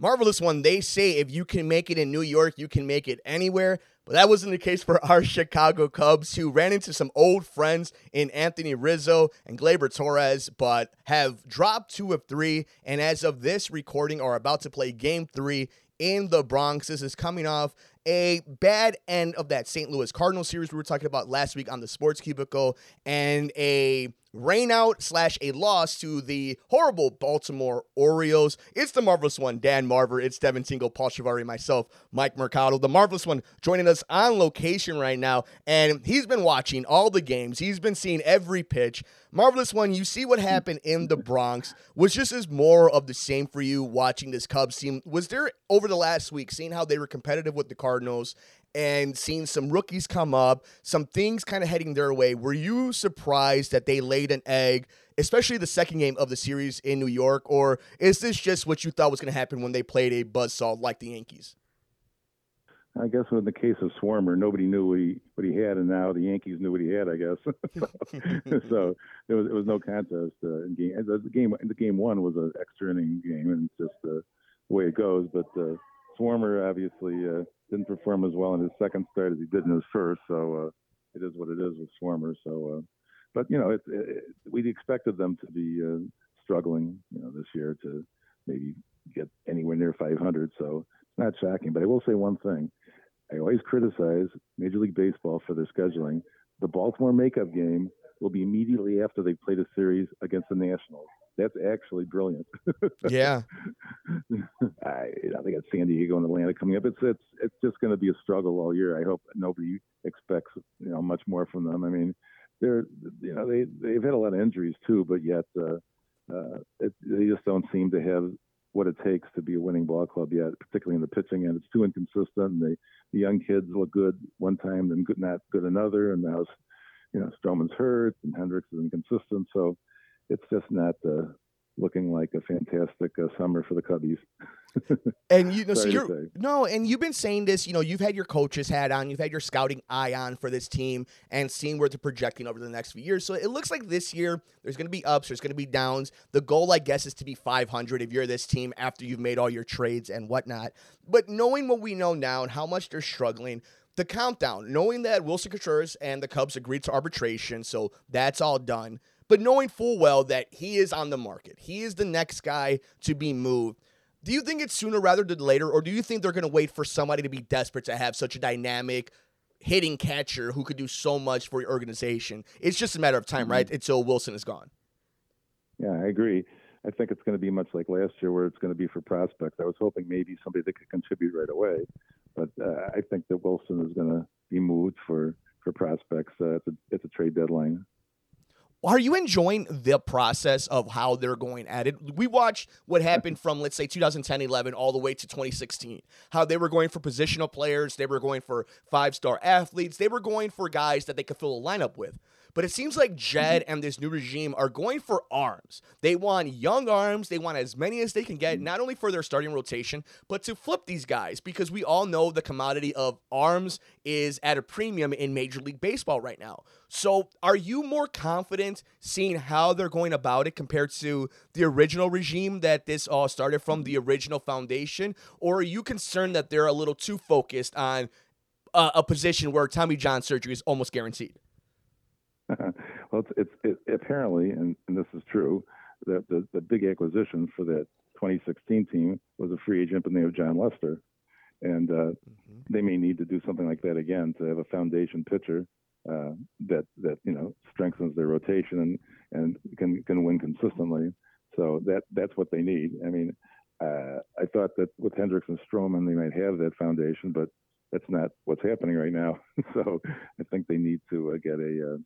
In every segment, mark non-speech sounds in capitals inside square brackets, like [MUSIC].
Marvelous one. They say if you can make it in New York, you can make it anywhere. But that wasn't the case for [LAUGHS] our Chicago Cubs, who ran into some old friends in Anthony Rizzo and Gleyber Torres, but have dropped two of three. And as of this recording, are about to play game three in the Bronx. This is coming off a bad end of that St. Louis Cardinal series we were talking about last week on the Sports Cubicle and a rain out slash a loss to the horrible Baltimore Orioles. It's the marvelous one, Dan Marver. It's Devin Tingle, Paul Shivari, myself, Mike Mercado. The marvelous one joining us on location right now, and he's been watching all the games. He's been seeing every pitch. Marvelous one, you see what happened in the Bronx. Was just as more of the same for you watching this Cubs team? Was there over the last week, seeing how they were competitive with the Cardinals and seeing some rookies come up, some things kind of heading their way. Were you surprised that they laid an egg, especially the second game of the series in New York, or is this just what you thought was going to happen when they played a buzzsaw like the Yankees? I guess in the case of Swarmer, nobody knew what he what he had, and now the Yankees knew what he had. I guess [LAUGHS] [LAUGHS] so. There was it was no contest uh, in game. The game the game one was an extra inning game, and it's just uh, the way it goes. But uh, Swarmer obviously uh, didn't perform as well in his second start as he did in his first. So uh, it is what it is with Swarmer. So, uh, but you know, it, it, we expected them to be uh, struggling, you know, this year to maybe get anywhere near 500. So it's not shocking. But I will say one thing: I always criticize Major League Baseball for their scheduling. The Baltimore makeup game will be immediately after they played a series against the Nationals that's actually brilliant. [LAUGHS] yeah. [LAUGHS] I, think it's San Diego and Atlanta coming up. It's it's it's just going to be a struggle all year. I hope nobody expects you know much more from them. I mean, they're you know they they've had a lot of injuries too, but yet uh, uh, it, they just don't seem to have what it takes to be a winning ball club yet, particularly in the pitching end. It's too inconsistent. And they, the young kids look good one time, then good, not good another, and now you know Stroman's hurt and Hendricks is inconsistent. So it's just not uh, looking like a fantastic uh, summer for the Cubbies. [LAUGHS] and you know, so you're no, and you've been saying this. You know, you've had your coach's hat on, you've had your scouting eye on for this team, and seeing where they're projecting over the next few years. So it looks like this year there's going to be ups, there's going to be downs. The goal, I guess, is to be 500 if you're this team after you've made all your trades and whatnot. But knowing what we know now and how much they're struggling, the countdown, knowing that Willson Contreras and the Cubs agreed to arbitration, so that's all done but knowing full well that he is on the market, he is the next guy to be moved. Do you think it's sooner rather than later, or do you think they're going to wait for somebody to be desperate to have such a dynamic hitting catcher who could do so much for your organization? It's just a matter of time, mm-hmm. right? Until Willson is gone. Yeah, I agree. I think it's going to be much like last year, where it's going to be for prospects. I was hoping maybe somebody that could contribute right away, but uh, I think that Willson is going to be moved for for prospects. Uh, it's a it's a trade deadline. Are you enjoying the process of how they're going at it? We watched what happened from, let's say, 2010 11 all the way to 2016. How they were going for positional players, they were going for five star athletes, they were going for guys that they could fill a lineup with. But it seems like Jed mm-hmm. and this new regime are going for arms. They want young arms. They want as many as they can get, mm-hmm. not only for their starting rotation, but to flip these guys because we all know the commodity of arms is at a premium in Major League Baseball right now. So, are you more confident seeing how they're going about it compared to the original regime that this all started from, the mm-hmm. original foundation? Or are you concerned that they're a little too focused on uh, a position where Tommy John surgery is almost guaranteed? [LAUGHS] well, it's, it's it, apparently, and, and, this is true, that the, the big acquisition for that 2016 team was a free agent by the name of Jon Lester, and uh, mm-hmm. they may need to do something like that again to have a foundation pitcher uh, that that you know strengthens their rotation and and can can win consistently. So that that's what they need. I mean, uh, I thought that with Hendricks and Stroman they might have that foundation, but that's not what's happening right now. [LAUGHS] so I think they need to uh, get a uh,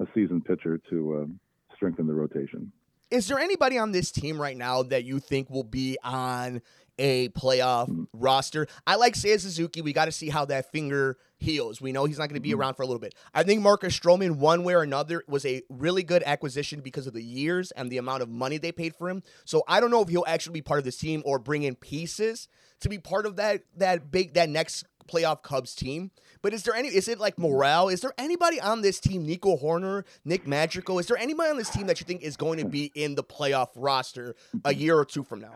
a seasoned pitcher to um, strengthen the rotation. Is there anybody on this team right now that you think will be on a playoff mm-hmm. roster? I like Seiya Suzuki. We got to see how that finger heals. We know he's not going to be mm-hmm. around for a little bit. I think Marcus Stroman, one way or another, was a really good acquisition because of the years and the amount of money they paid for him. So I don't know if he'll actually be part of this team or bring in pieces to be part of that that big that next playoff Cubs team. But is there any? Is it like morale? Is there anybody on this team? Nico Hoerner, Nick Madrigal. Is there anybody on this team that you think is going to be in the playoff roster a year or two from now?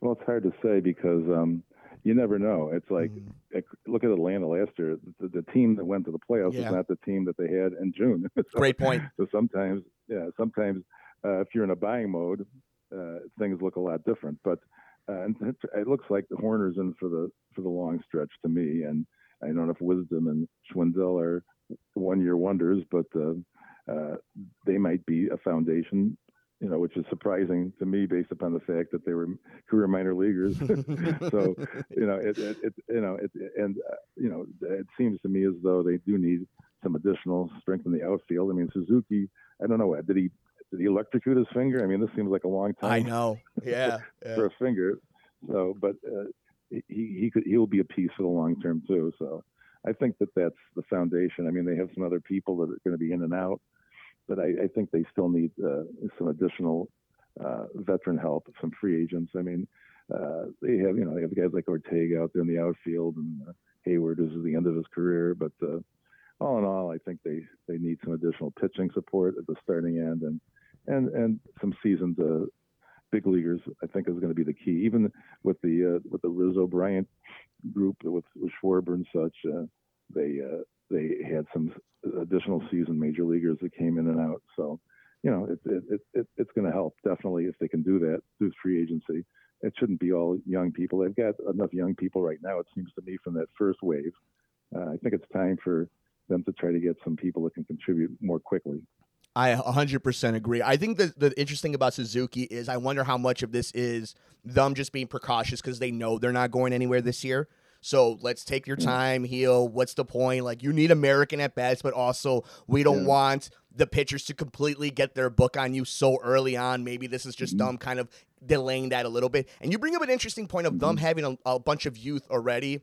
Well, it's hard to say because um, you never know. It's like mm. look at Atlanta last year. The, the, team that went to the playoffs yeah. is not the team that they had in June. [LAUGHS] so, Great point. So sometimes, yeah, sometimes uh, if you're in a buying mode, uh, things look a lot different. But uh, it looks like the Hoerner's in for the for the long stretch to me. And I don't know if Wisdom and Schwindel are one year wonders, but uh, uh, they might be a foundation you know, which is surprising to me based upon the fact that they were career minor leaguers. [LAUGHS] so, you know, it, it, it you know, it, and uh, you know, it seems to me as though they do need some additional strength in the outfield. I mean, Suzuki, I don't know, did he did he electrocute his finger? I mean, this seems like a long time. I know, [LAUGHS] yeah, yeah. for a finger. So, but uh, he he could he'll be a piece for the long term too. So, I think that that's the foundation. I mean, they have some other people that are going to be in and out but I, I think they still need uh, some additional uh, veteran help, some free agents. I mean, uh, they have you know they have guys like Ortega out there in the outfield, and uh, Heyward this is the end of his career. But uh, all in all, I think they they need some additional pitching support at the starting end, and and and some seasoned uh, big leaguers. I think is going to be the key. Even with the uh, with the Rizzo Bryant group with, with Schwarber and such, uh, they uh, they had some additional seasoned major leaguers that came in and out. So, you know, it, it, it, it's going to help definitely if they can do that through free agency. It shouldn't be all young people. They've got enough young people right now, it seems to me, from that first wave. Uh, I think it's time for them to try to get some people that can contribute more quickly. I 100% agree. I think the, the interesting about Suzuki is I wonder how much of this is them just being precautious because they know they're not going anywhere this year. So let's take your mm. time, heal. What's the point? Like you need American at best, but also we don't yeah. want the pitchers to completely get their book on you so early on. Maybe this is just mm-hmm. them kind of delaying that a little bit. And you bring up an interesting point of mm-hmm. them having a, a bunch of youth already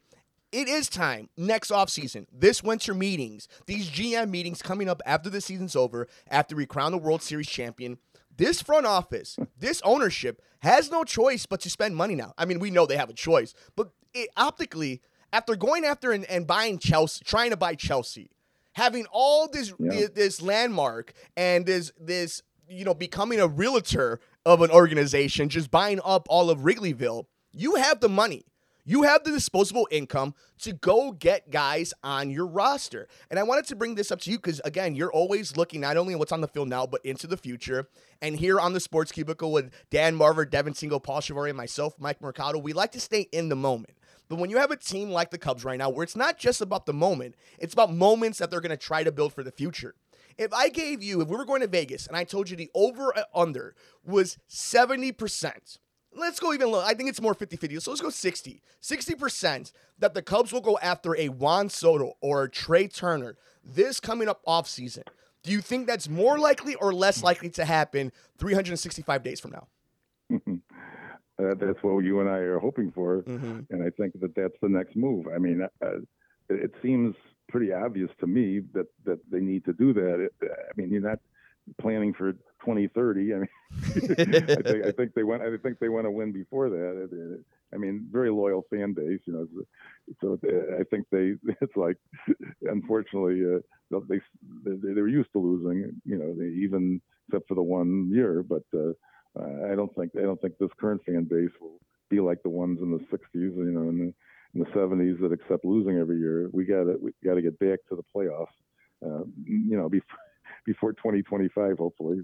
it is time next offseason, this winter meetings, these GM meetings coming up after the season's over, after we crown the World Series champion. This front office, hmm. this ownership has no choice but to spend money now. I mean, we know they have a choice, but it, optically, after going after and, and buying Chelsea, trying to buy Chelsea, having all this yeah. this, this landmark and this this you know becoming a realtor of an organization, just buying up all of Wrigleyville, you have the money. You have the disposable income to go get guys on your roster. And I wanted to bring this up to you because, again, you're always looking not only at what's on the field now, but into the future. And here on the Sports Cubicle with Dan Marver, Devin Tingle, Paul Chivari, and myself, Mike Mercado, we like to stay in the moment. But when you have a team like the Cubs right now, where it's not just about the moment, it's about moments that they're going to try to build for the future. If I gave you, if we were going to Vegas and I told you the over under was 70%, let's go even low. I think it's more 50 50. So let's go 60. 60% that the Cubs will go after a Juan Soto or a Trey Turner this coming up off season. Do you think that's more likely or less likely to happen 365 days from now? [LAUGHS] Uh, that's what you and I are hoping for, mm-hmm. and I think that that's the next move. I mean, uh, it seems pretty obvious to me that that they need to do that. It, I mean, you're not planning for 2030. I mean, I, think, I think they want. I think they want to win before that. I mean, very loyal fan base, you know. So I think they. [LAUGHS] It's like, unfortunately, uh, they, they they're used to losing. You know, even except for the one year. But uh, I don't think I don't think this current fan base will be like the ones in the 60s. You know, in the in the 70s that accept losing every year. We got to we got to get back to the playoffs. Uh, you know, before before 2025, hopefully.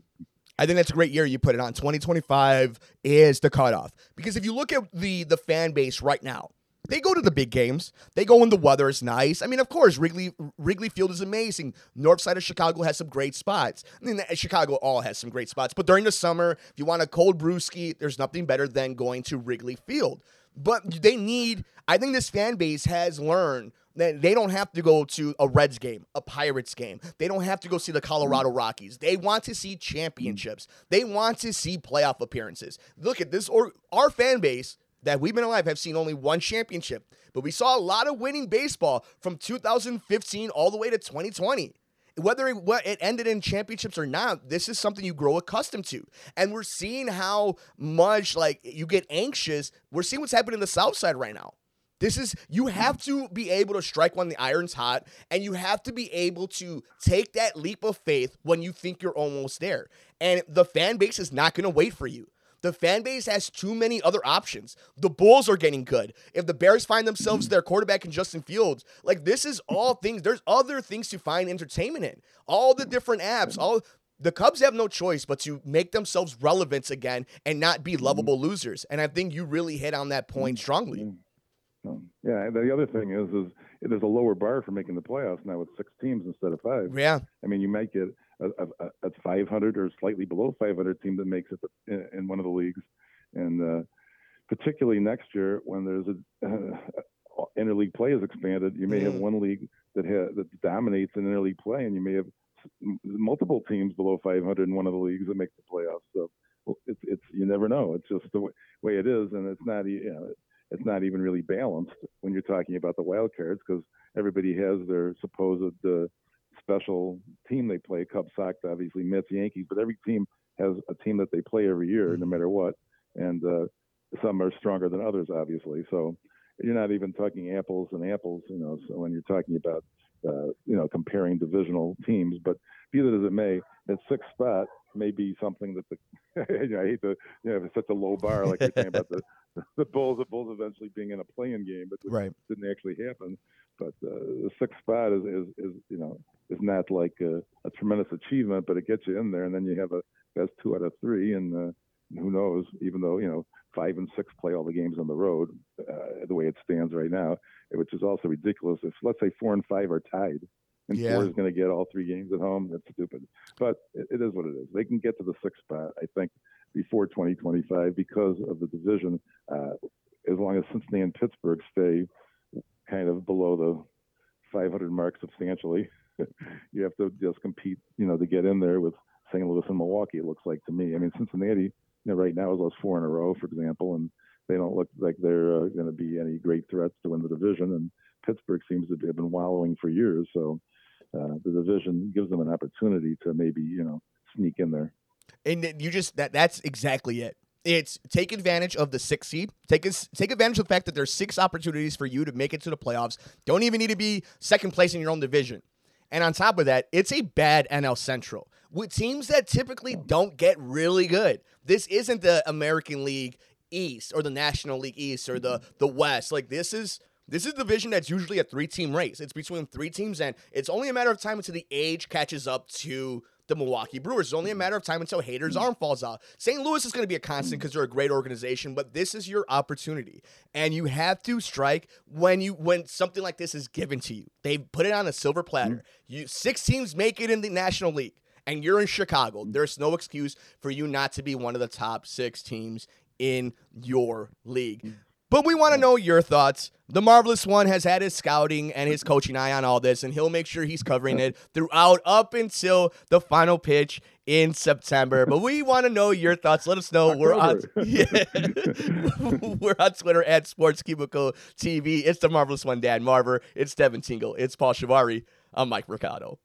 I think that's a great year you put it on. 2025 is the cutoff because if you look at the the fan base right now, they go to the big games. They go when the weather is nice. I mean, of course, Wrigley Wrigley Field is amazing. North side of Chicago has some great spots. I mean, uh, Chicago all has some great spots. But during the summer, if you want a cold brewski, there's nothing better than going to Wrigley Field. But they need. I think this fan base has learned they don't have to go to a Reds game, a Pirates game. They don't have to go see the Colorado. Rockies. They want to see championships. They want to see playoff appearances. Look at this, or our fan base that we've been alive have seen only one championship, but we saw a lot of winning baseball from 2015 all the way to 2020 whether it, it, ended in championships or not, this is something you grow accustomed to. And we're seeing how much like you get anxious. We're seeing what's happening in the South Side right now. This is you have to be able to strike when the iron's hot, and you have to be able to take that leap of faith when you think you're almost there. And the fan base is not going to wait for you. The fan base has too many other options. The Bulls are getting good. If the Bears find themselves their quarterback in Justin Fields, like this is all [LAUGHS] things. There's other things to find entertainment in. All the different apps, all the Cubs have no choice but to make themselves relevant again and not be mm-hmm. lovable losers. And I think you really hit on that point strongly. Mm-hmm. Yeah, the other thing is, is there's a lower bar for making the playoffs now with six teams instead of five. Yeah, I mean, you might get a, a, a 500 or slightly below 500 team that makes it in, in one of the leagues, and uh, particularly next year when there's a uh, interleague play is expanded, you may mm. have one league that ha- that dominates in interleague play, and you may have multiple teams below 500 in one of the leagues that make the playoffs. So it's it's you never know. It's just the way, way it is, and it's not you know it's not even really balanced when you're talking about the wild cards because everybody has their supposed uh, special team they play. Cubs, Sox, obviously Mets, Yankees, but every team has a team that they play every year, no mm-hmm. matter what, and uh, some are stronger than others, obviously. So you're not even talking apples and apples, you know. So when you're talking about uh, you know comparing divisional teams, but be that as it may, that sixth spot may be something that the [LAUGHS] you know, I hate to you know it's such a low bar like you're saying about the [LAUGHS] the Bulls, the Bulls eventually being in a playing game, but right. didn't actually happen. But uh, the sixth spot is, is, is, you know, is not like a, a, tremendous achievement, but it gets you in there, and then you have a best two out of three, and uh, who knows? Even though you know five and six play all the games on the road, uh, the way it stands right now, which is also ridiculous. If let's say four and five are tied, and yeah. four is going to get all three games at home. That's stupid. But it, it is what it is. They can get to the sixth spot, I think, before 2025 because of the division. Uh, as long as Cincinnati and Pittsburgh stay kind of below the 500 mark substantially, [LAUGHS] you have to just compete, you know, to get in there with St. Louis and Milwaukee. It looks like to me. I mean, Cincinnati, you know, right now has lost four in a row, for example, and they don't look like they're uh, going to be any great threats to win the division. And Pittsburgh seems to have been wallowing for years, so uh, the division gives them an opportunity to maybe, you know, sneak in there. And you just that that's exactly it. It's take advantage of the six seed. Take take advantage of the fact that there's six opportunities for you to make it to the playoffs. Don't even need to be second place in your own division. And on top of that, it's a bad NL Central with teams that typically don't get really good. This isn't the American League East or the National League East or the the West. Like this is this is a division that's usually a three team race. It's between three teams, and it's only a matter of time until the age catches up to the Milwaukee Brewers. It's only a mm-hmm. matter of time until Hader's mm-hmm. arm falls out. St. Louis is going to be a constant mm-hmm. because they're a great organization, but this is your opportunity, and you have to strike when you when something like this is given to you. They put it on a silver platter. You six teams make it in the National League, and you're in Chicago. There's no excuse for you not to be one of the top six teams in your league. But we want to know your thoughts. The Marvelous One has had his scouting and his coaching eye on all this, and he'll make sure he's covering it throughout up until the final pitch in September. But we want to know your thoughts. Let us know. We're on [LAUGHS] [LAUGHS] yeah. [LAUGHS] We're on Twitter at Sports Cubicle TV. It's the Marvelous One, Dan Marver. It's Devin Tingle. It's Paul Shivari. I'm Mike Mercado.